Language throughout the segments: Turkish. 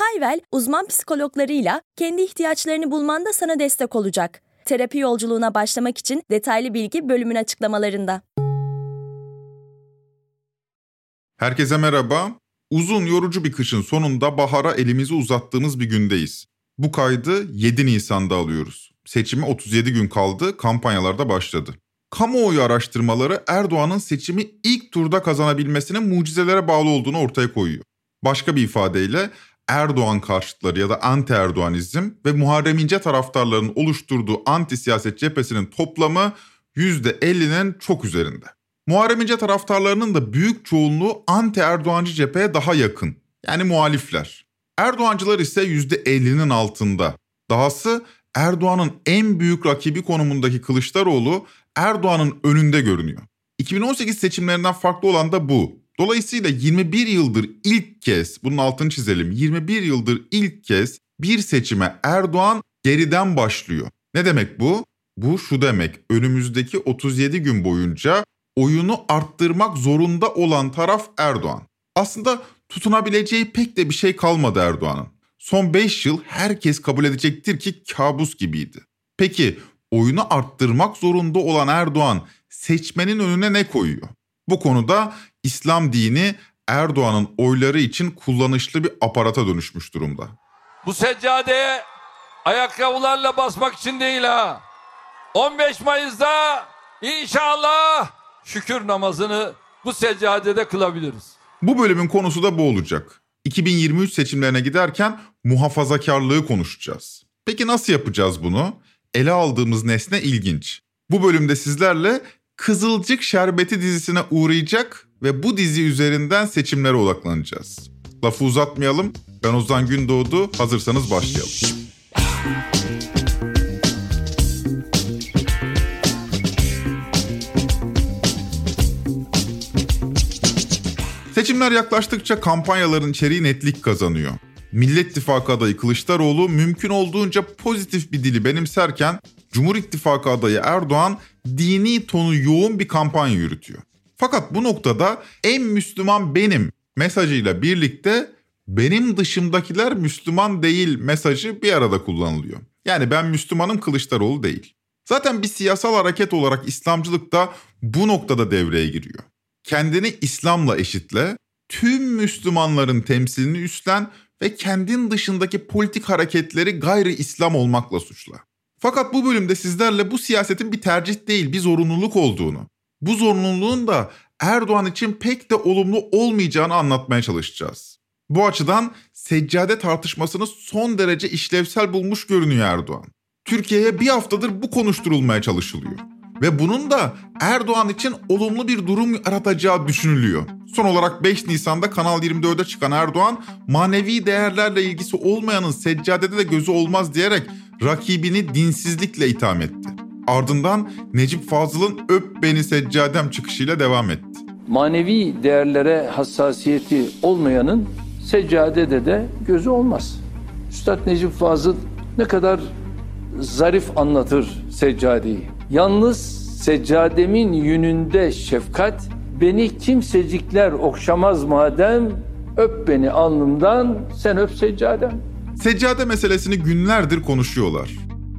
Hayvel, uzman psikologlarıyla kendi ihtiyaçlarını bulmanda sana destek olacak. Terapi yolculuğuna başlamak için detaylı bilgi bölümün açıklamalarında. Herkese merhaba. Uzun yorucu bir kışın sonunda bahara elimizi uzattığımız bir gündeyiz. Bu kaydı 7 Nisan'da alıyoruz. Seçime 37 gün kaldı, kampanyalar da başladı. Kamuoyu araştırmaları Erdoğan'ın seçimi ilk turda kazanabilmesinin mucizelere bağlı olduğunu ortaya koyuyor. Başka bir ifadeyle Erdoğan karşıtları ya da anti Erdoğanizm ve Muharrem İnce taraftarlarının oluşturduğu anti siyaset cephesinin toplamı %50'nin çok üzerinde. Muharrem İnce taraftarlarının da büyük çoğunluğu anti Erdoğancı cepheye daha yakın. Yani muhalifler. Erdoğancılar ise %50'nin altında. Dahası Erdoğan'ın en büyük rakibi konumundaki Kılıçdaroğlu Erdoğan'ın önünde görünüyor. 2018 seçimlerinden farklı olan da bu. Dolayısıyla 21 yıldır ilk kez, bunun altını çizelim, 21 yıldır ilk kez bir seçime Erdoğan geriden başlıyor. Ne demek bu? Bu şu demek, önümüzdeki 37 gün boyunca oyunu arttırmak zorunda olan taraf Erdoğan. Aslında tutunabileceği pek de bir şey kalmadı Erdoğan'ın. Son 5 yıl herkes kabul edecektir ki kabus gibiydi. Peki oyunu arttırmak zorunda olan Erdoğan seçmenin önüne ne koyuyor? Bu konuda İslam dini Erdoğan'ın oyları için kullanışlı bir aparata dönüşmüş durumda. Bu seccadeye ayakkabılarla basmak için değil ha. 15 Mayıs'ta inşallah şükür namazını bu seccadede kılabiliriz. Bu bölümün konusu da bu olacak. 2023 seçimlerine giderken muhafazakarlığı konuşacağız. Peki nasıl yapacağız bunu? Ele aldığımız nesne ilginç. Bu bölümde sizlerle Kızılcık Şerbeti dizisine uğrayacak ve bu dizi üzerinden seçimlere odaklanacağız. Lafı uzatmayalım. Ben Ozan Gündoğdu. Hazırsanız başlayalım. Seçimler yaklaştıkça kampanyaların içeriği netlik kazanıyor. Millet İttifakı adayı Kılıçdaroğlu mümkün olduğunca pozitif bir dili benimserken Cumhur İttifakı adayı Erdoğan dini tonu yoğun bir kampanya yürütüyor. Fakat bu noktada en Müslüman benim mesajıyla birlikte benim dışımdakiler Müslüman değil mesajı bir arada kullanılıyor. Yani ben Müslümanım Kılıçdaroğlu değil. Zaten bir siyasal hareket olarak İslamcılık da bu noktada devreye giriyor. Kendini İslam'la eşitle, tüm Müslümanların temsilini üstlen ve kendin dışındaki politik hareketleri gayri İslam olmakla suçla. Fakat bu bölümde sizlerle bu siyasetin bir tercih değil bir zorunluluk olduğunu, bu zorunluluğun da Erdoğan için pek de olumlu olmayacağını anlatmaya çalışacağız. Bu açıdan seccade tartışmasını son derece işlevsel bulmuş görünüyor Erdoğan. Türkiye'ye bir haftadır bu konuşturulmaya çalışılıyor. Ve bunun da Erdoğan için olumlu bir durum yaratacağı düşünülüyor. Son olarak 5 Nisan'da Kanal 24'e çıkan Erdoğan, manevi değerlerle ilgisi olmayanın seccadede de gözü olmaz diyerek rakibini dinsizlikle itham etti. Ardından Necip Fazıl'ın öp beni seccadem çıkışıyla devam etti. Manevi değerlere hassasiyeti olmayanın seccadede de gözü olmaz. Üstad Necip Fazıl ne kadar zarif anlatır seccadeyi. Yalnız seccademin yününde şefkat beni kimsecikler okşamaz madem öp beni alnımdan sen öp seccadem. Seccade meselesini günlerdir konuşuyorlar.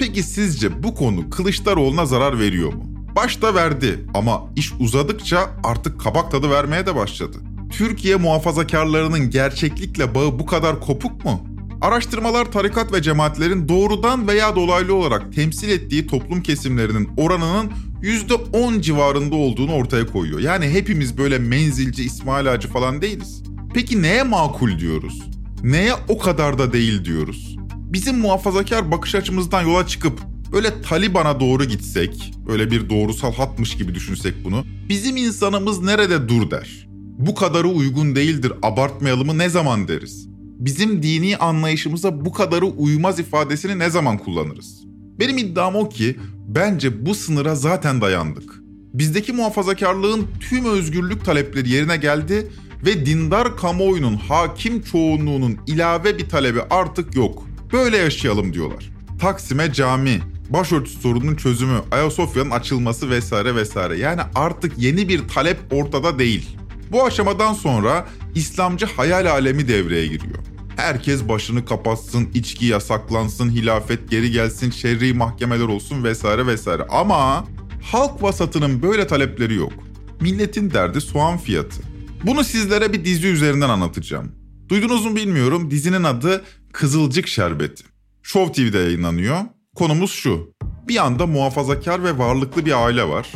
Peki sizce bu konu Kılıçdaroğlu'na zarar veriyor mu? Başta verdi ama iş uzadıkça artık kabak tadı vermeye de başladı. Türkiye muhafazakarlarının gerçeklikle bağı bu kadar kopuk mu? Araştırmalar tarikat ve cemaatlerin doğrudan veya dolaylı olarak temsil ettiği toplum kesimlerinin oranının %10 civarında olduğunu ortaya koyuyor. Yani hepimiz böyle menzilci, İsmail Ağacı falan değiliz. Peki neye makul diyoruz? Neye o kadar da değil diyoruz? Bizim muhafazakar bakış açımızdan yola çıkıp böyle Taliban'a doğru gitsek, böyle bir doğrusal hatmış gibi düşünsek bunu, bizim insanımız nerede dur der. Bu kadarı uygun değildir, abartmayalımı ne zaman deriz? Bizim dini anlayışımıza bu kadarı uymaz ifadesini ne zaman kullanırız? Benim iddiam o ki bence bu sınıra zaten dayandık. Bizdeki muhafazakarlığın tüm özgürlük talepleri yerine geldi ve dindar kamuoyunun hakim çoğunluğunun ilave bir talebi artık yok. Böyle yaşayalım diyorlar. Taksim'e cami, başörtüsü sorununun çözümü, Ayasofya'nın açılması vesaire vesaire. Yani artık yeni bir talep ortada değil. Bu aşamadan sonra İslamcı hayal alemi devreye giriyor. Herkes başını kapatsın, içki yasaklansın, hilafet geri gelsin, şerri mahkemeler olsun vesaire vesaire. Ama halk vasatının böyle talepleri yok. Milletin derdi soğan fiyatı. Bunu sizlere bir dizi üzerinden anlatacağım. Duydunuz mu bilmiyorum. Dizinin adı Kızılcık Şerbeti. Show TV'de yayınlanıyor. Konumuz şu. Bir anda muhafazakar ve varlıklı bir aile var.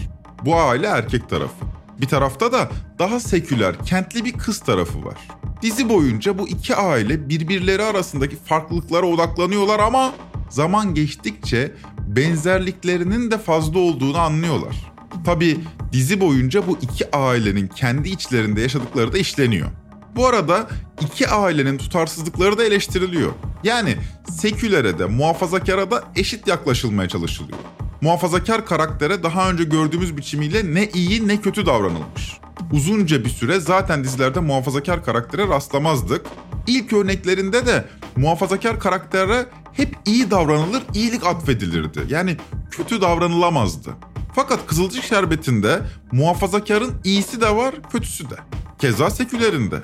Bu aile erkek tarafı. Bir tarafta da daha seküler, kentli bir kız tarafı var. Dizi boyunca bu iki aile birbirleri arasındaki farklılıklara odaklanıyorlar ama zaman geçtikçe benzerliklerinin de fazla olduğunu anlıyorlar. Tabi dizi boyunca bu iki ailenin kendi içlerinde yaşadıkları da işleniyor. Bu arada iki ailenin tutarsızlıkları da eleştiriliyor. Yani sekülere de muhafazakara da eşit yaklaşılmaya çalışılıyor. Muhafazakar karaktere daha önce gördüğümüz biçimiyle ne iyi ne kötü davranılmış. Uzunca bir süre zaten dizilerde muhafazakar karaktere rastlamazdık. İlk örneklerinde de muhafazakar karaktere hep iyi davranılır, iyilik atfedilirdi. Yani kötü davranılamazdı. Fakat Kızılcık Şerbeti'nde muhafazakarın iyisi de var, kötüsü de. Keza sekülerinde.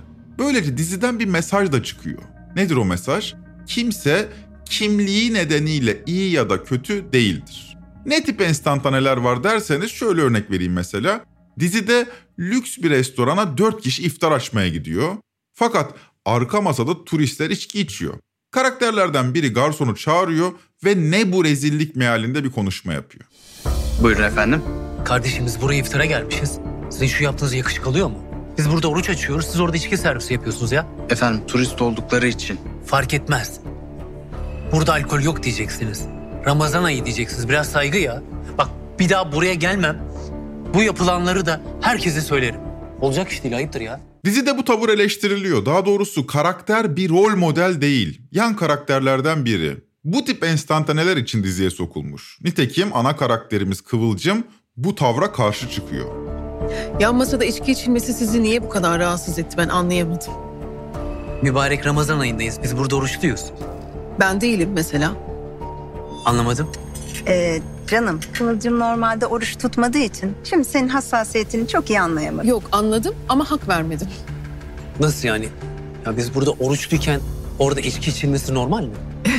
Böylece diziden bir mesaj da çıkıyor. Nedir o mesaj? Kimse kimliği nedeniyle iyi ya da kötü değildir. Ne tip enstantaneler var derseniz şöyle örnek vereyim mesela. Dizide lüks bir restorana 4 kişi iftar açmaya gidiyor. Fakat arka masada turistler içki içiyor. Karakterlerden biri garsonu çağırıyor ve ne bu rezillik mealinde bir konuşma yapıyor. Buyurun efendim. Kardeşimiz buraya iftara gelmişiz. Sizin şu yaptığınız yakışık alıyor mu? Biz burada oruç açıyoruz, siz orada içki servisi yapıyorsunuz ya. Efendim turist oldukları için. Fark etmez. Burada alkol yok diyeceksiniz. Ramazan ayı diyeceksiniz. Biraz saygı ya. Bak bir daha buraya gelmem. Bu yapılanları da herkese söylerim. Olacak iş değil, ayıptır ya. Dizide bu tavır eleştiriliyor. Daha doğrusu karakter bir rol model değil. Yan karakterlerden biri. Bu tip enstantaneler için diziye sokulmuş. Nitekim ana karakterimiz Kıvılcım bu tavra karşı çıkıyor. Yan masada içki içilmesi sizi niye bu kadar rahatsız etti ben anlayamadım. Mübarek Ramazan ayındayız. Biz burada oruçluyuz. Ben değilim mesela. Anlamadım. Ee, canım Kıvılcım normalde oruç tutmadığı için şimdi senin hassasiyetini çok iyi anlayamadım. Yok anladım ama hak vermedim. Nasıl yani? Ya biz burada oruçluyken orada içki içilmesi normal mi?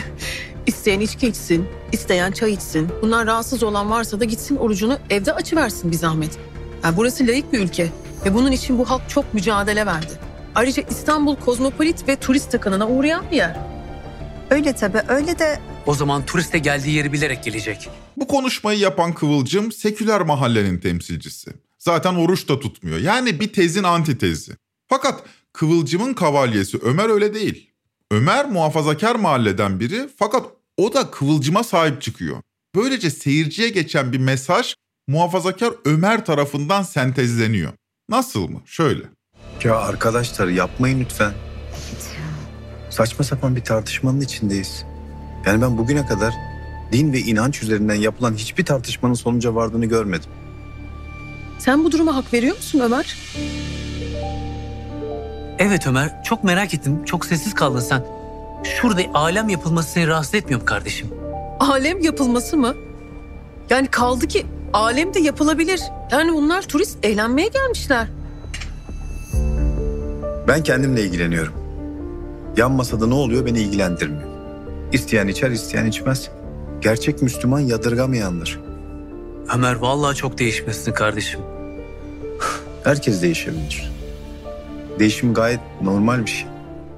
İsteyen içki içsin, isteyen çay içsin. Bunlar rahatsız olan varsa da gitsin orucunu evde açıversin bir zahmet. Yani burası layık bir ülke ve bunun için bu halk çok mücadele verdi. Ayrıca İstanbul kozmopolit ve turist takınına uğrayan bir yer. Öyle tabii öyle de O zaman turiste geldiği yeri bilerek gelecek. Bu konuşmayı yapan Kıvılcım seküler mahallenin temsilcisi. Zaten oruç da tutmuyor. Yani bir tezin antitezi. Fakat Kıvılcım'ın kavalyesi Ömer öyle değil. Ömer muhafazakar mahalleden biri fakat o da Kıvılcım'a sahip çıkıyor. Böylece seyirciye geçen bir mesaj muhafazakar Ömer tarafından sentezleniyor. Nasıl mı? Şöyle. Ya arkadaşlar yapmayın lütfen. Saçma sapan bir tartışmanın içindeyiz. Yani ben bugüne kadar din ve inanç üzerinden yapılan hiçbir tartışmanın sonuca vardığını görmedim. Sen bu duruma hak veriyor musun Ömer? Evet Ömer, çok merak ettim. Çok sessiz kaldın sen. Şurada alem yapılması seni rahatsız etmiyor mu kardeşim? Alem yapılması mı? Yani kaldı ki alem de yapılabilir. Yani bunlar turist eğlenmeye gelmişler. Ben kendimle ilgileniyorum. Yan masada ne oluyor beni ilgilendirmiyor. İsteyen içer, isteyen içmez. Gerçek Müslüman yadırgamayandır. Ömer vallahi çok değişmişsin kardeşim. Herkes değişebilir. Değişim gayet normal bir şey.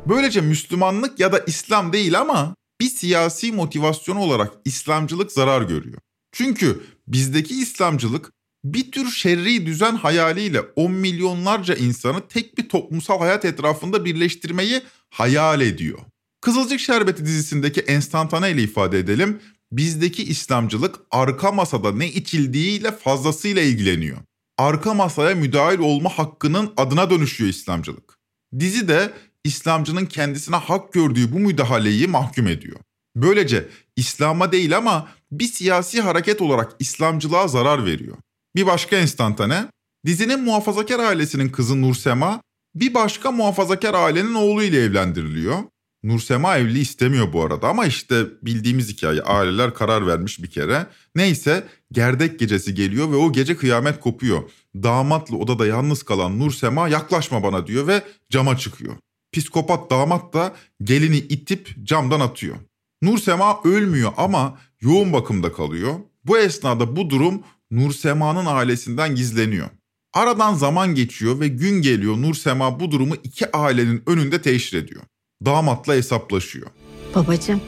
Böylece Müslümanlık ya da İslam değil ama bir siyasi motivasyon olarak İslamcılık zarar görüyor. Çünkü bizdeki İslamcılık bir tür şerri düzen hayaliyle on milyonlarca insanı tek bir toplumsal hayat etrafında birleştirmeyi hayal ediyor. Kızılcık Şerbeti dizisindeki enstantane ile ifade edelim. Bizdeki İslamcılık arka masada ne içildiğiyle fazlasıyla ilgileniyor. Arka masaya müdahil olma hakkının adına dönüşüyor İslamcılık. Dizi de İslamcının kendisine hak gördüğü bu müdahaleyi mahkum ediyor. Böylece İslam'a değil ama bir siyasi hareket olarak İslamcılığa zarar veriyor. Bir başka enstantane, dizinin muhafazakar ailesinin kızı Nursema, bir başka muhafazakar ailenin oğluyla evlendiriliyor. Nursema evli istemiyor bu arada ama işte bildiğimiz hikaye aileler karar vermiş bir kere. Neyse gerdek gecesi geliyor ve o gece kıyamet kopuyor. Damatla odada yalnız kalan Nursema yaklaşma bana diyor ve cama çıkıyor. Psikopat damat da gelini itip camdan atıyor. Nursema ölmüyor ama yoğun bakımda kalıyor. Bu esnada bu durum Nursema'nın ailesinden gizleniyor. Aradan zaman geçiyor ve gün geliyor Nursema bu durumu iki ailenin önünde teşhir ediyor. Damatla hesaplaşıyor. Babacığım,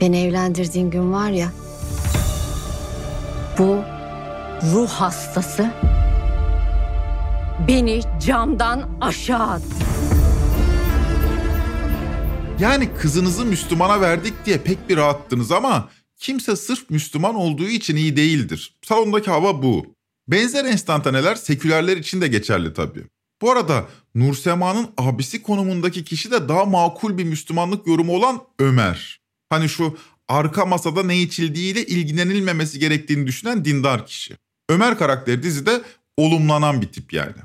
beni evlendirdiğin gün var ya, bu ruh hastası beni camdan aşağı attı. Yani kızınızı Müslümana verdik diye pek bir rahattınız ama kimse sırf Müslüman olduğu için iyi değildir. Salondaki hava bu. Benzer enstantaneler sekülerler için de geçerli tabii. Bu arada Nursema'nın abisi konumundaki kişi de daha makul bir Müslümanlık yorumu olan Ömer. Hani şu arka masada ne içildiğiyle ilgilenilmemesi gerektiğini düşünen dindar kişi. Ömer karakteri dizide olumlanan bir tip yani.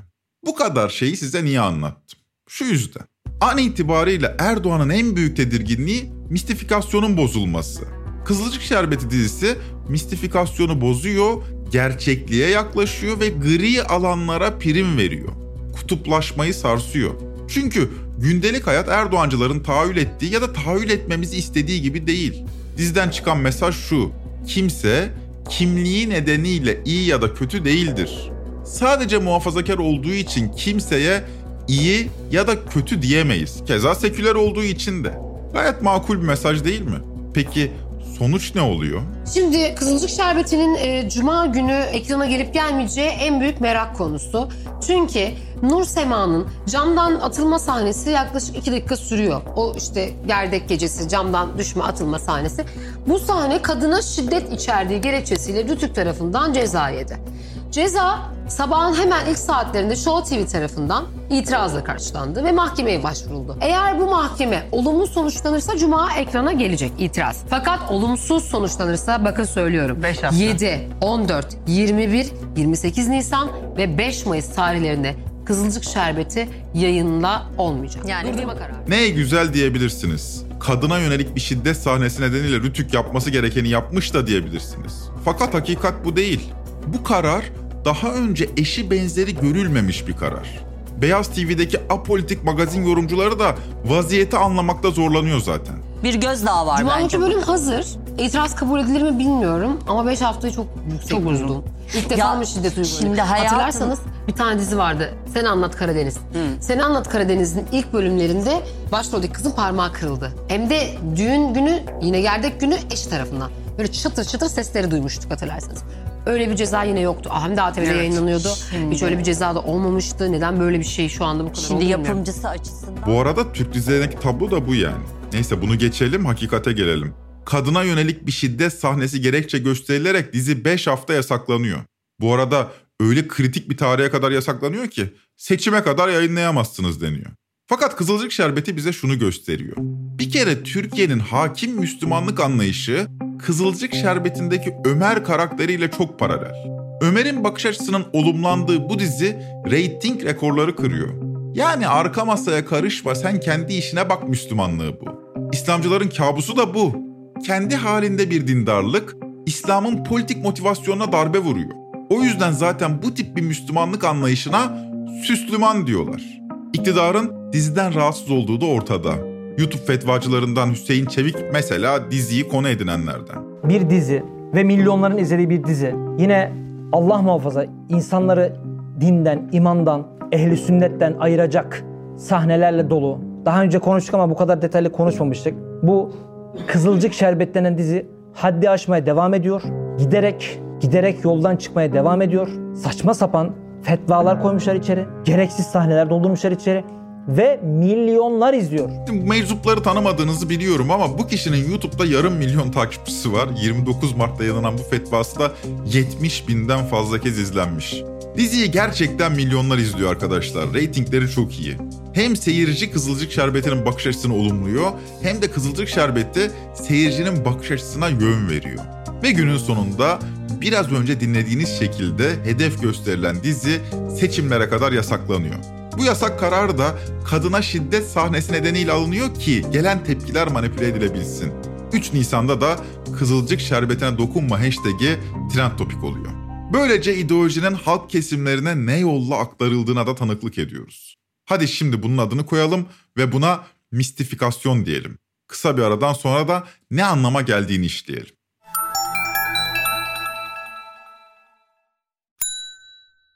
Bu kadar şeyi size niye anlattım? Şu yüzden. An itibariyle Erdoğan'ın en büyük tedirginliği mistifikasyonun bozulması. Kızılcık Şerbeti dizisi mistifikasyonu bozuyor, gerçekliğe yaklaşıyor ve gri alanlara prim veriyor. Kutuplaşmayı sarsıyor. Çünkü gündelik hayat Erdoğancıların tahayyül ettiği ya da tahayyül etmemizi istediği gibi değil. Diziden çıkan mesaj şu. Kimse kimliği nedeniyle iyi ya da kötü değildir. Sadece muhafazakar olduğu için kimseye iyi ya da kötü diyemeyiz. Keza seküler olduğu için de. Gayet makul bir mesaj değil mi? Peki sonuç ne oluyor? Şimdi Kızılcık Şerbeti'nin e, Cuma günü ekrana gelip gelmeyeceği en büyük merak konusu. Çünkü Nur Sema'nın camdan atılma sahnesi yaklaşık iki dakika sürüyor. O işte gerdek gecesi camdan düşme atılma sahnesi. Bu sahne kadına şiddet içerdiği gerekçesiyle Rütük tarafından ceza yedi. Ceza sabahın hemen ilk saatlerinde Show TV tarafından itirazla karşılandı ve mahkemeye başvuruldu. Eğer bu mahkeme olumlu sonuçlanırsa Cuma ekrana gelecek itiraz. Fakat olumsuz sonuçlanırsa bakın söylüyorum. 7, 14, 21, 28 Nisan ve 5 Mayıs tarihlerinde Kızılcık Şerbeti yayınla olmayacak. Yani durdurma kararı. Ne güzel diyebilirsiniz. Kadına yönelik bir şiddet sahnesi nedeniyle Rütük yapması gerekeni yapmış da diyebilirsiniz. Fakat hakikat bu değil. Bu karar daha önce eşi benzeri görülmemiş bir karar. Beyaz TV'deki apolitik magazin yorumcuları da vaziyeti anlamakta zorlanıyor zaten. Bir gözdağı var Cuma'nınki bence. bölüm hazır. İtiraz kabul edilir mi bilmiyorum ama 5 haftayı çok yüksek Çok uzun. buldum. İlk defa mı şiddet uygulanıyor? şimdi hayatım- Hatırlarsanız bir tane dizi vardı. Sen Anlat Karadeniz. Sen Anlat Karadeniz'in ilk bölümlerinde başroldeki kızın parmağı kırıldı. Hem de düğün günü yine gerdek günü eşi tarafından. Böyle çıtır çıtır sesleri duymuştuk hatırlarsanız. Öyle bir ceza yine yoktu. Ah, de ATV'de Evet. yayınlanıyordu. Şimdi- Hiç öyle bir ceza da olmamıştı. Neden böyle bir şey şu anda bu kadar Şimdi oldu bilmiyorum. yapımcısı açısından. Bu arada Türk dizilerindeki tablo da bu yani. Neyse bunu geçelim, hakikate gelelim. Kadına yönelik bir şiddet sahnesi gerekçe gösterilerek dizi 5 hafta yasaklanıyor. Bu arada öyle kritik bir tarihe kadar yasaklanıyor ki seçime kadar yayınlayamazsınız deniyor. Fakat Kızılcık Şerbeti bize şunu gösteriyor. Bir kere Türkiye'nin hakim Müslümanlık anlayışı Kızılcık Şerbeti'ndeki Ömer karakteriyle çok paralel. Ömer'in bakış açısının olumlandığı bu dizi reyting rekorları kırıyor. Yani arka masaya karışma sen kendi işine bak Müslümanlığı bu. İslamcıların kabusu da bu. Kendi halinde bir dindarlık İslam'ın politik motivasyonuna darbe vuruyor. O yüzden zaten bu tip bir Müslümanlık anlayışına Süslüman diyorlar. İktidarın diziden rahatsız olduğu da ortada. YouTube fetvacılarından Hüseyin Çevik mesela diziyi konu edinenlerden. bir dizi ve milyonların izlediği bir dizi. Yine Allah muhafaza insanları dinden, imandan, ehli sünnetten ayıracak sahnelerle dolu. Daha önce konuştuk ama bu kadar detaylı konuşmamıştık. Bu Kızılcık Şerbet denen dizi haddi aşmaya devam ediyor. Giderek, giderek yoldan çıkmaya devam ediyor. Saçma sapan fetvalar koymuşlar içeri. Gereksiz sahneler doldurmuşlar içeri. Ve milyonlar izliyor. Meczupları tanımadığınızı biliyorum ama bu kişinin YouTube'da yarım milyon takipçisi var. 29 Mart'ta yayınlanan bu fetvası da 70 binden fazla kez izlenmiş. Diziyi gerçekten milyonlar izliyor arkadaşlar. Ratingleri çok iyi. Hem seyirci Kızılcık Şerbeti'nin bakış açısını olumluyor hem de Kızılcık Şerbeti seyircinin bakış açısına yön veriyor. Ve günün sonunda biraz önce dinlediğiniz şekilde hedef gösterilen dizi seçimlere kadar yasaklanıyor. Bu yasak kararı da kadına şiddet sahnesi nedeniyle alınıyor ki gelen tepkiler manipüle edilebilsin. 3 Nisan'da da Kızılcık şerbetine dokunma hashtag'i trend topik oluyor. Böylece ideolojinin halk kesimlerine ne yolla aktarıldığına da tanıklık ediyoruz. Hadi şimdi bunun adını koyalım ve buna mistifikasyon diyelim. Kısa bir aradan sonra da ne anlama geldiğini işleyelim.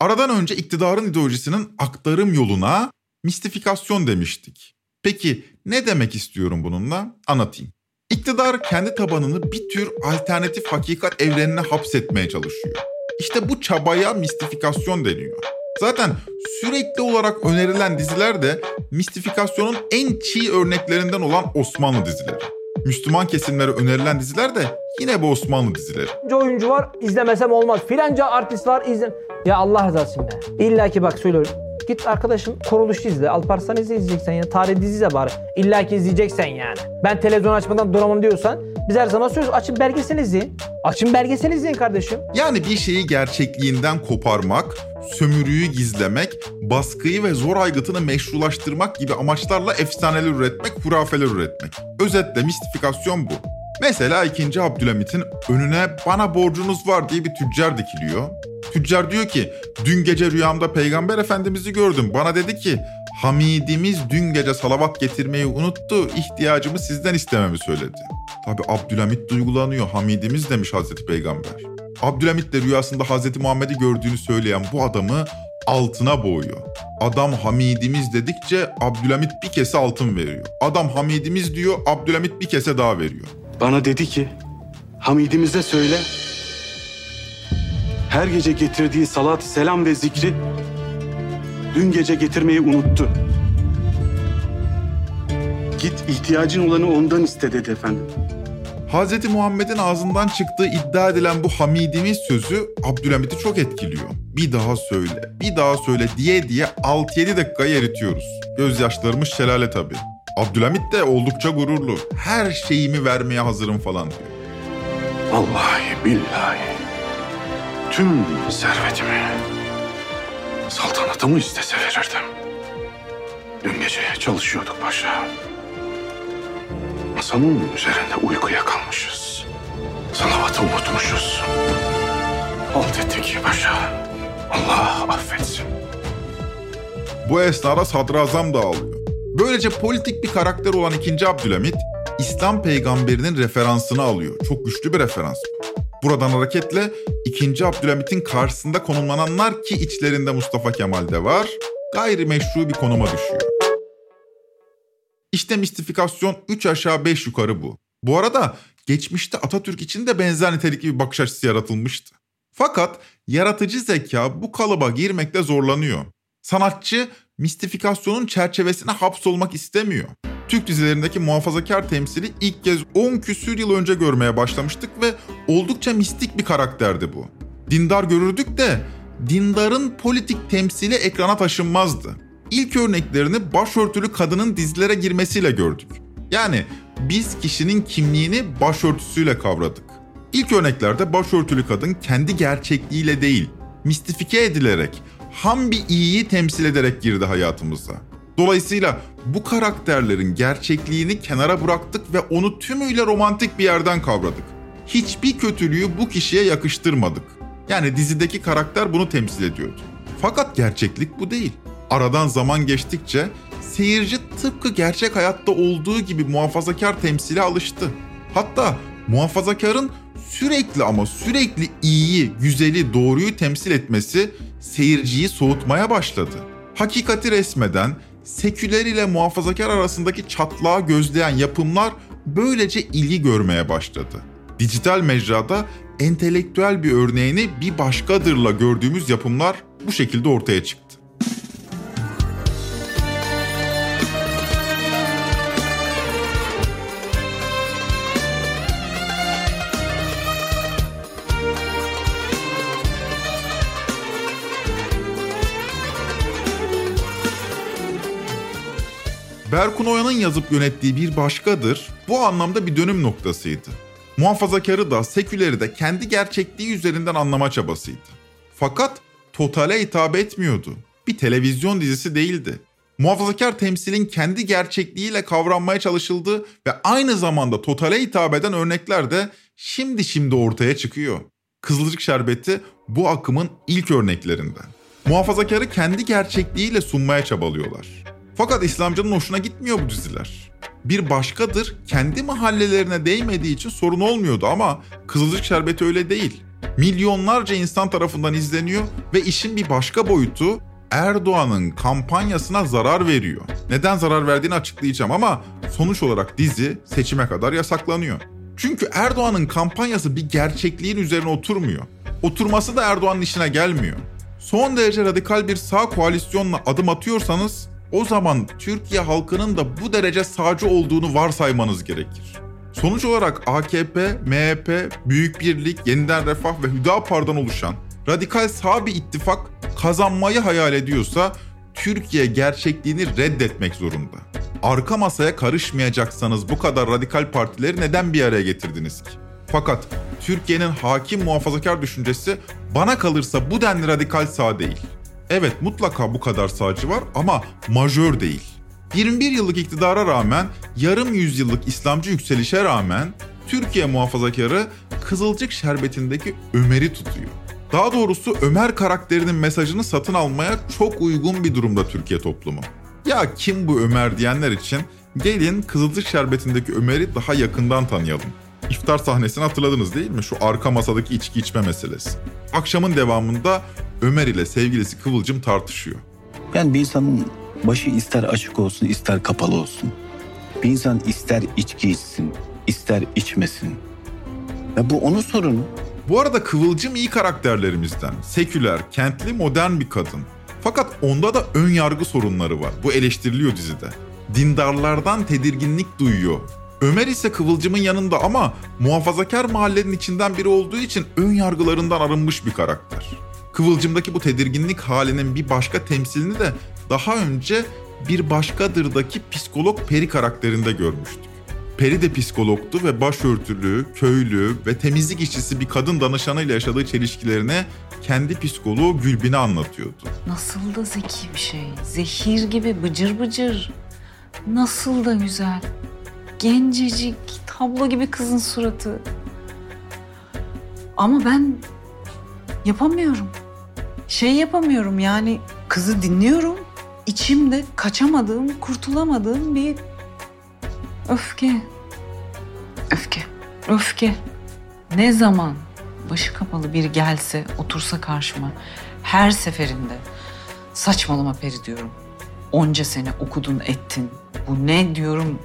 Aradan önce iktidarın ideolojisinin aktarım yoluna mistifikasyon demiştik. Peki ne demek istiyorum bununla? Anlatayım. İktidar kendi tabanını bir tür alternatif hakikat evrenine hapsetmeye çalışıyor. İşte bu çabaya mistifikasyon deniyor. Zaten sürekli olarak önerilen diziler de mistifikasyonun en çiğ örneklerinden olan Osmanlı dizileri. Müslüman kesimlere önerilen diziler de yine bu Osmanlı dizileri. Filanca oyuncu var izlemesem olmaz. Filanca artist var izle... Ya Allah rızası için be. İlla ki bak söylüyorum. Git arkadaşım Kuruluş izle. Alparslan izle izleyeceksen ya. Tarih dizi izle bari. İlla ki izleyeceksen yani. Ben televizyon açmadan duramam diyorsan biz her zaman söylüyoruz. Açın belgesel izleyin. Açın belgesel izleyin kardeşim. Yani bir şeyi gerçekliğinden koparmak, sömürüyü gizlemek, baskıyı ve zor aygıtını meşrulaştırmak gibi amaçlarla efsaneler üretmek, hurafeler üretmek. Özetle mistifikasyon bu. Mesela 2. Abdülhamit'in önüne bana borcunuz var diye bir tüccar dikiliyor. Tüccar diyor ki dün gece rüyamda peygamber efendimizi gördüm. Bana dedi ki Hamidimiz dün gece salavat getirmeyi unuttu. İhtiyacımı sizden istememi söyledi. Tabi Abdülhamit duygulanıyor. Hamidimiz demiş Hazreti Peygamber. Abdülhamit de rüyasında Hazreti Muhammed'i gördüğünü söyleyen bu adamı altına boğuyor. Adam Hamidimiz dedikçe Abdülhamit bir kese altın veriyor. Adam Hamidimiz diyor, Abdülhamit bir kese daha veriyor. Bana dedi ki Hamidimize söyle her gece getirdiği salat, selam ve zikri dün gece getirmeyi unuttu. Git ihtiyacın olanı ondan iste dedi efendim. Hz. Muhammed'in ağzından çıktığı iddia edilen bu Hamidimiz sözü Abdülhamit'i çok etkiliyor. Bir daha söyle, bir daha söyle diye diye 6-7 dakikayı eritiyoruz. Gözyaşlarımız şelale tabii. Abdülhamit de oldukça gururlu. Her şeyimi vermeye hazırım falan diyor. Vallahi billahi tüm servetimi saltanatımı istese verirdim. Dün gece çalışıyorduk paşa. Masanın üzerinde uykuya kalmışız. Salavatı unutmuşuz. Halt ettik paşa. Allah affetsin. Bu esnada sadrazam da ağlıyor. Böylece politik bir karakter olan 2. Abdülhamit, İslam peygamberinin referansını alıyor. Çok güçlü bir referans. Buradan hareketle 2. Abdülhamit'in karşısında konumlananlar ki içlerinde Mustafa Kemal de var, gayrimeşru bir konuma düşüyor. İşte mistifikasyon 3 aşağı 5 yukarı bu. Bu arada geçmişte Atatürk için de benzer nitelikli bir bakış açısı yaratılmıştı. Fakat yaratıcı zeka bu kalıba girmekte zorlanıyor. Sanatçı mistifikasyonun çerçevesine hapsolmak istemiyor. Türk dizilerindeki muhafazakar temsili ilk kez 10 küsür yıl önce görmeye başlamıştık ve oldukça mistik bir karakterdi bu. Dindar görürdük de dindarın politik temsili ekrana taşınmazdı. İlk örneklerini başörtülü kadının dizilere girmesiyle gördük. Yani biz kişinin kimliğini başörtüsüyle kavradık. İlk örneklerde başörtülü kadın kendi gerçekliğiyle değil, mistifike edilerek, ham bir iyiyi temsil ederek girdi hayatımıza. Dolayısıyla bu karakterlerin gerçekliğini kenara bıraktık ve onu tümüyle romantik bir yerden kavradık. hiçbir kötülüğü bu kişiye yakıştırmadık. Yani dizideki karakter bunu temsil ediyordu. Fakat gerçeklik bu değil. Aradan zaman geçtikçe seyirci tıpkı gerçek hayatta olduğu gibi muhafazakar temsile alıştı. Hatta muhafazakarın sürekli ama sürekli iyiyi, güzeli, doğruyu temsil etmesi seyirciyi soğutmaya başladı. Hakikati resmeden, seküler ile muhafazakar arasındaki çatlağı gözleyen yapımlar böylece ilgi görmeye başladı. Dijital mecrada entelektüel bir örneğini bir başkadırla gördüğümüz yapımlar bu şekilde ortaya çıktı. Berkun Oya'nın yazıp yönettiği bir başkadır bu anlamda bir dönüm noktasıydı. Muhafazakarı da seküleri de kendi gerçekliği üzerinden anlama çabasıydı. Fakat totale hitap etmiyordu. Bir televizyon dizisi değildi. Muhafazakar temsilin kendi gerçekliğiyle kavranmaya çalışıldığı ve aynı zamanda totale hitap eden örnekler de şimdi şimdi ortaya çıkıyor. Kızılcık Şerbeti bu akımın ilk örneklerinden. Muhafazakarı kendi gerçekliğiyle sunmaya çabalıyorlar. Fakat İslamcının hoşuna gitmiyor bu diziler. Bir başkadır kendi mahallelerine değmediği için sorun olmuyordu ama Kızılcık Şerbeti öyle değil. Milyonlarca insan tarafından izleniyor ve işin bir başka boyutu Erdoğan'ın kampanyasına zarar veriyor. Neden zarar verdiğini açıklayacağım ama sonuç olarak dizi seçime kadar yasaklanıyor. Çünkü Erdoğan'ın kampanyası bir gerçekliğin üzerine oturmuyor. Oturması da Erdoğan'ın işine gelmiyor. Son derece radikal bir sağ koalisyonla adım atıyorsanız o zaman Türkiye halkının da bu derece sağcı olduğunu varsaymanız gerekir. Sonuç olarak AKP, MHP, Büyük Birlik, Yeniden Refah ve Hüdapar'dan oluşan radikal sağ bir ittifak kazanmayı hayal ediyorsa Türkiye gerçekliğini reddetmek zorunda. Arka masaya karışmayacaksanız bu kadar radikal partileri neden bir araya getirdiniz ki? Fakat Türkiye'nin hakim muhafazakar düşüncesi bana kalırsa bu denli radikal sağ değil. Evet mutlaka bu kadar sağcı var ama majör değil. 21 yıllık iktidara rağmen, yarım yüzyıllık İslamcı yükselişe rağmen Türkiye muhafazakarı Kızılcık Şerbeti'ndeki Ömer'i tutuyor. Daha doğrusu Ömer karakterinin mesajını satın almaya çok uygun bir durumda Türkiye toplumu. Ya kim bu Ömer diyenler için gelin Kızılcık Şerbeti'ndeki Ömer'i daha yakından tanıyalım. İftar sahnesini hatırladınız değil mi? Şu arka masadaki içki içme meselesi. Akşamın devamında Ömer ile sevgilisi Kıvılcım tartışıyor. Yani bir insanın başı ister açık olsun ister kapalı olsun. Bir insan ister içki içsin, ister içmesin. Ya bu onun sorunu. Bu arada Kıvılcım iyi karakterlerimizden. Seküler, kentli, modern bir kadın. Fakat onda da ön yargı sorunları var. Bu eleştiriliyor dizide. Dindarlardan tedirginlik duyuyor. Ömer ise Kıvılcım'ın yanında ama muhafazakar mahallenin içinden biri olduğu için ön yargılarından arınmış bir karakter. Kıvılcım'daki bu tedirginlik halinin bir başka temsilini de daha önce bir başkadırdaki psikolog Peri karakterinde görmüştük. Peri de psikologtu ve başörtülü, köylü ve temizlik işçisi bir kadın danışanıyla yaşadığı çelişkilerini kendi psikoloğu Gülbin'e anlatıyordu. Nasıl da zeki bir şey. Zehir gibi bıcır bıcır. Nasıl da güzel. Gencecik, tablo gibi kızın suratı. Ama ben yapamıyorum. Şey yapamıyorum yani kızı dinliyorum. İçimde kaçamadığım, kurtulamadığım bir öfke. Öfke. Öfke. Ne zaman başı kapalı biri gelse, otursa karşıma her seferinde saçmalama Peri diyorum. Onca sene okudun, ettin. Bu ne diyorum?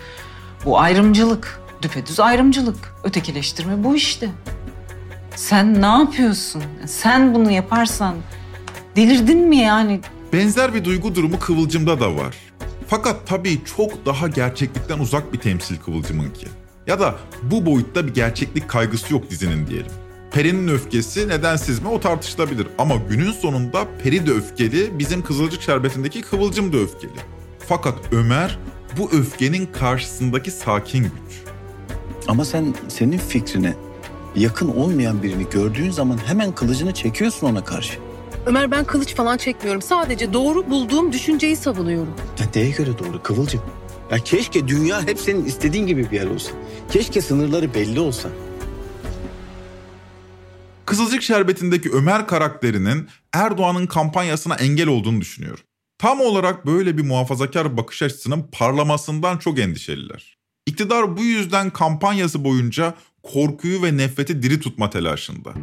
Bu ayrımcılık. Düpedüz ayrımcılık. Ötekileştirme bu işte. Sen ne yapıyorsun? Sen bunu yaparsan delirdin mi yani? Benzer bir duygu durumu Kıvılcım'da da var. Fakat tabii çok daha gerçeklikten uzak bir temsil Kıvılcım'ınki. Ya da bu boyutta bir gerçeklik kaygısı yok dizinin diyelim. Peri'nin öfkesi nedensiz mi o tartışılabilir ama günün sonunda Peri de öfkeli, bizim Kızılcık Şerbeti'ndeki Kıvılcım da öfkeli. Fakat Ömer bu öfkenin karşısındaki sakin güç. Ama sen senin fikrine yakın olmayan birini gördüğün zaman hemen kılıcını çekiyorsun ona karşı. Ömer ben kılıç falan çekmiyorum. Sadece doğru bulduğum düşünceyi savunuyorum. Ya neye göre doğru Kıvılcım? Ya keşke dünya hep senin istediğin gibi bir yer olsa. Keşke sınırları belli olsa. Kızılcık Şerbeti'ndeki Ömer karakterinin Erdoğan'ın kampanyasına engel olduğunu düşünüyorum. Tam olarak böyle bir muhafazakar bakış açısının parlamasından çok endişeliler. İktidar bu yüzden kampanyası boyunca korkuyu ve nefreti diri tutma telaşında.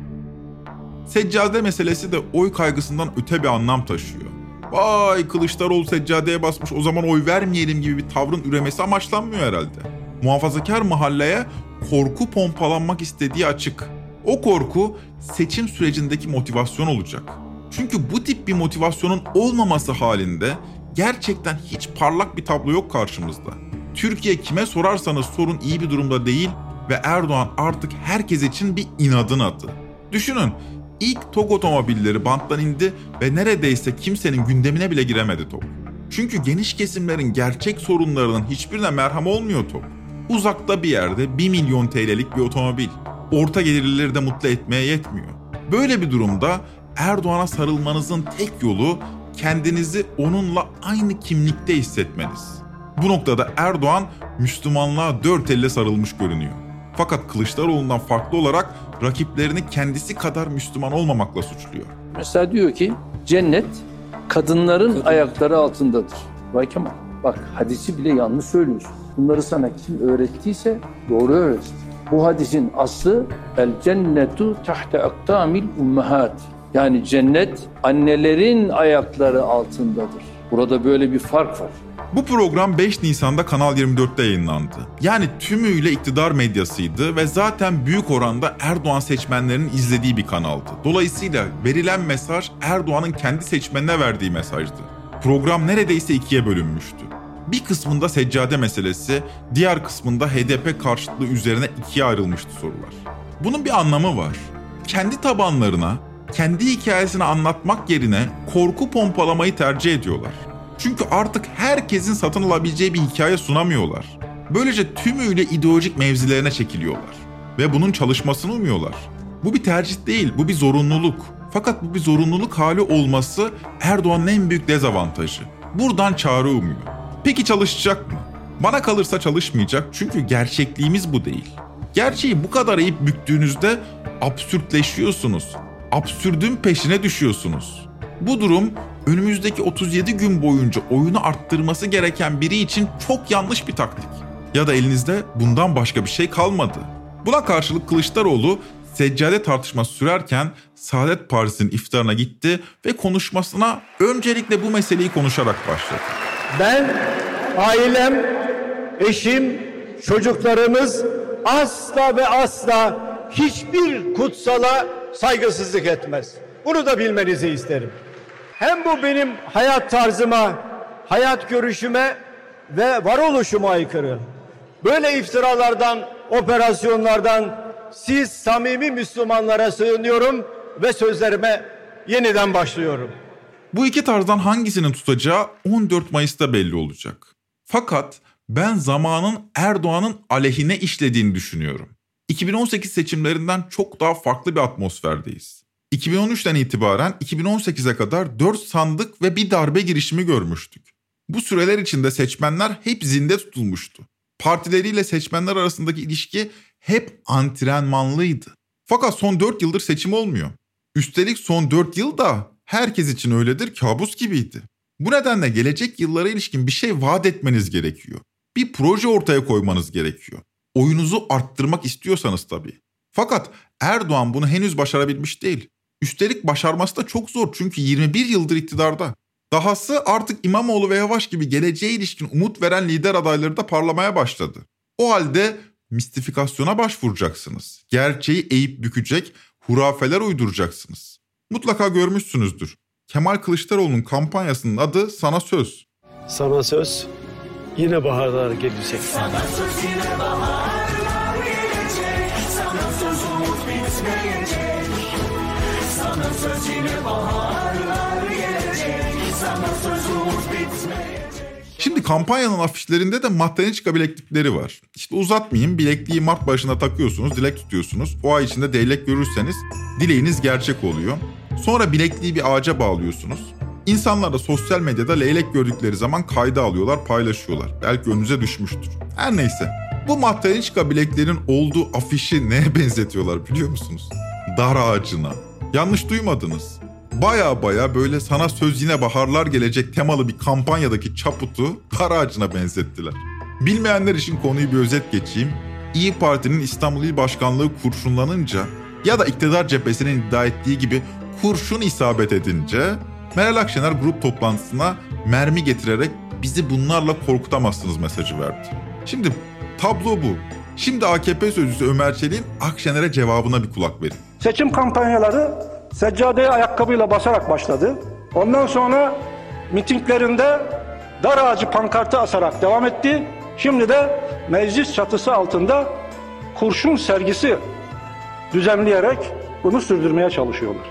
Seccade meselesi de oy kaygısından öte bir anlam taşıyor. Vay Kılıçdaroğlu seccadeye basmış o zaman oy vermeyelim gibi bir tavrın üremesi amaçlanmıyor herhalde. Muhafazakar mahalleye korku pompalanmak istediği açık. O korku seçim sürecindeki motivasyon olacak. Çünkü bu tip bir motivasyonun olmaması halinde gerçekten hiç parlak bir tablo yok karşımızda. Türkiye kime sorarsanız sorun iyi bir durumda değil ve Erdoğan artık herkes için bir inadın adı. Düşünün ilk TOG otomobilleri banttan indi ve neredeyse kimsenin gündemine bile giremedi TOG. Çünkü geniş kesimlerin gerçek sorunlarının hiçbirine merham olmuyor TOG. Uzakta bir yerde 1 milyon TL'lik bir otomobil. Orta gelirlileri de mutlu etmeye yetmiyor. Böyle bir durumda Erdoğan'a sarılmanızın tek yolu kendinizi onunla aynı kimlikte hissetmeniz. Bu noktada Erdoğan Müslümanlığa dört elle sarılmış görünüyor. Fakat Kılıçdaroğlu'ndan farklı olarak rakiplerini kendisi kadar Müslüman olmamakla suçluyor. Mesela diyor ki cennet kadınların ayakları altındadır. Vay Kemal bak hadisi bile yanlış söylüyorsun. Bunları sana kim öğrettiyse doğru öğretsin. Bu hadisin aslı el cennetu tahte aktamil ummahat. Yani cennet annelerin ayakları altındadır. Burada böyle bir fark var. Bu program 5 Nisan'da Kanal 24'te yayınlandı. Yani tümüyle iktidar medyasıydı ve zaten büyük oranda Erdoğan seçmenlerinin izlediği bir kanaldı. Dolayısıyla verilen mesaj Erdoğan'ın kendi seçmenine verdiği mesajdı. Program neredeyse ikiye bölünmüştü. Bir kısmında seccade meselesi, diğer kısmında HDP karşıtlığı üzerine ikiye ayrılmıştı sorular. Bunun bir anlamı var. Kendi tabanlarına, kendi hikayesini anlatmak yerine korku pompalamayı tercih ediyorlar. Çünkü artık herkesin satın alabileceği bir hikaye sunamıyorlar. Böylece tümüyle ideolojik mevzilerine çekiliyorlar. Ve bunun çalışmasını umuyorlar. Bu bir tercih değil, bu bir zorunluluk. Fakat bu bir zorunluluk hali olması Erdoğan'ın en büyük dezavantajı. Buradan çağrı umuyor. Peki çalışacak mı? Bana kalırsa çalışmayacak çünkü gerçekliğimiz bu değil. Gerçeği bu kadar eğip büktüğünüzde absürtleşiyorsunuz. Absürdün peşine düşüyorsunuz. Bu durum önümüzdeki 37 gün boyunca oyunu arttırması gereken biri için çok yanlış bir taktik. Ya da elinizde bundan başka bir şey kalmadı. Buna karşılık Kılıçdaroğlu seccade tartışması sürerken Saadet Partisi'nin iftarına gitti ve konuşmasına öncelikle bu meseleyi konuşarak başladı. Ben, ailem, eşim, çocuklarımız asla ve asla hiçbir kutsala saygısızlık etmez. Bunu da bilmenizi isterim. Hem bu benim hayat tarzıma, hayat görüşüme ve varoluşuma aykırı. Böyle iftiralardan, operasyonlardan siz samimi Müslümanlara sığınıyorum ve sözlerime yeniden başlıyorum. Bu iki tarzdan hangisinin tutacağı 14 Mayıs'ta belli olacak. Fakat ben zamanın Erdoğan'ın aleyhine işlediğini düşünüyorum. 2018 seçimlerinden çok daha farklı bir atmosferdeyiz. 2013'ten itibaren 2018'e kadar 4 sandık ve bir darbe girişimi görmüştük. Bu süreler içinde seçmenler hep zinde tutulmuştu. Partileriyle seçmenler arasındaki ilişki hep antrenmanlıydı. Fakat son 4 yıldır seçim olmuyor. Üstelik son 4 yıl da herkes için öyledir kabus gibiydi. Bu nedenle gelecek yıllara ilişkin bir şey vaat etmeniz gerekiyor. Bir proje ortaya koymanız gerekiyor. Oyunuzu arttırmak istiyorsanız tabii. Fakat Erdoğan bunu henüz başarabilmiş değil. Üstelik başarması da çok zor çünkü 21 yıldır iktidarda. Dahası artık İmamoğlu ve Yavaş gibi geleceğe ilişkin umut veren lider adayları da parlamaya başladı. O halde mistifikasyona başvuracaksınız. Gerçeği eğip bükecek, hurafeler uyduracaksınız. Mutlaka görmüşsünüzdür. Kemal Kılıçdaroğlu'nun kampanyasının adı Sana Söz. Sana söz yine baharlar gelecek. Sana söz yine baharlar söz yine baharlar gelecek Sana söz umut bitmeyecek Şimdi kampanyanın afişlerinde de Matematika bileklikleri var. İşte uzatmayayım bilekliği Mart başına takıyorsunuz, dilek tutuyorsunuz. O ay içinde dilek görürseniz dileğiniz gerçek oluyor. Sonra bilekliği bir ağaca bağlıyorsunuz. İnsanlar da sosyal medyada leylek gördükleri zaman kayda alıyorlar, paylaşıyorlar. Belki önünüze düşmüştür. Her neyse. Bu Matematika bileklerin olduğu afişi neye benzetiyorlar biliyor musunuz? dar ağacına. Yanlış duymadınız. Baya baya böyle sana söz yine baharlar gelecek temalı bir kampanyadaki çaputu dar ağacına benzettiler. Bilmeyenler için konuyu bir özet geçeyim. İyi Parti'nin İstanbul İl Başkanlığı kurşunlanınca ya da iktidar cephesinin iddia ettiği gibi kurşun isabet edince Meral Akşener grup toplantısına mermi getirerek bizi bunlarla korkutamazsınız mesajı verdi. Şimdi tablo bu. Şimdi AKP sözcüsü Ömer Çelik'in Akşener'e cevabına bir kulak verin. Seçim kampanyaları seccadeye ayakkabıyla basarak başladı. Ondan sonra mitinglerinde dar ağacı pankartı asarak devam etti. Şimdi de meclis çatısı altında kurşun sergisi düzenleyerek bunu sürdürmeye çalışıyorlar.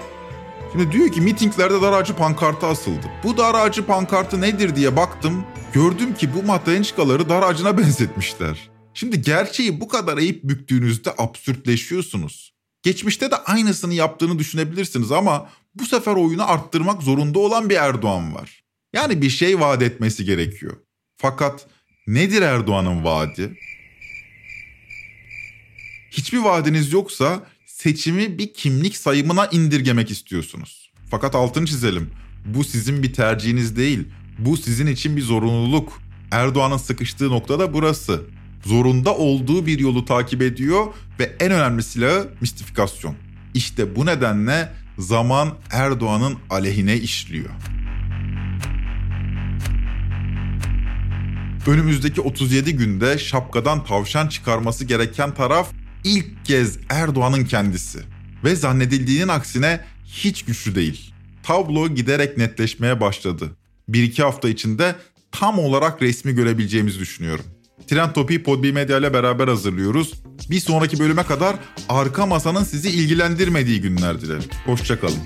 Şimdi diyor ki mitinglerde dar ağacı pankartı asıldı. Bu dar ağacı pankartı nedir diye baktım. Gördüm ki bu matrençkaları dar ağacına benzetmişler. Şimdi gerçeği bu kadar eğip büktüğünüzde absürtleşiyorsunuz. Geçmişte de aynısını yaptığını düşünebilirsiniz ama bu sefer oyunu arttırmak zorunda olan bir Erdoğan var. Yani bir şey vaat etmesi gerekiyor. Fakat nedir Erdoğan'ın vaadi? Hiçbir vaadiniz yoksa seçimi bir kimlik sayımına indirgemek istiyorsunuz. Fakat altını çizelim. Bu sizin bir tercihiniz değil. Bu sizin için bir zorunluluk. Erdoğan'ın sıkıştığı nokta da burası. Zorunda olduğu bir yolu takip ediyor ve en önemli silahı mistifikasyon. İşte bu nedenle zaman Erdoğan'ın aleyhine işliyor. Önümüzdeki 37 günde şapkadan tavşan çıkarması gereken taraf ilk kez Erdoğan'ın kendisi. Ve zannedildiğinin aksine hiç güçlü değil. Tablo giderek netleşmeye başladı. Bir iki hafta içinde tam olarak resmi görebileceğimizi düşünüyorum. Trend Topi'yi Podbi Medya ile beraber hazırlıyoruz. Bir sonraki bölüme kadar arka masanın sizi ilgilendirmediği günler dilerim. Hoşçakalın.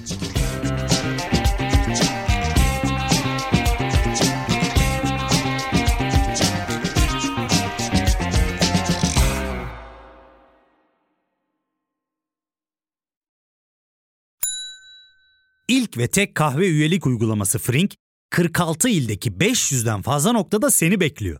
İlk ve tek kahve üyelik uygulaması Frink, 46 ildeki 500'den fazla noktada seni bekliyor.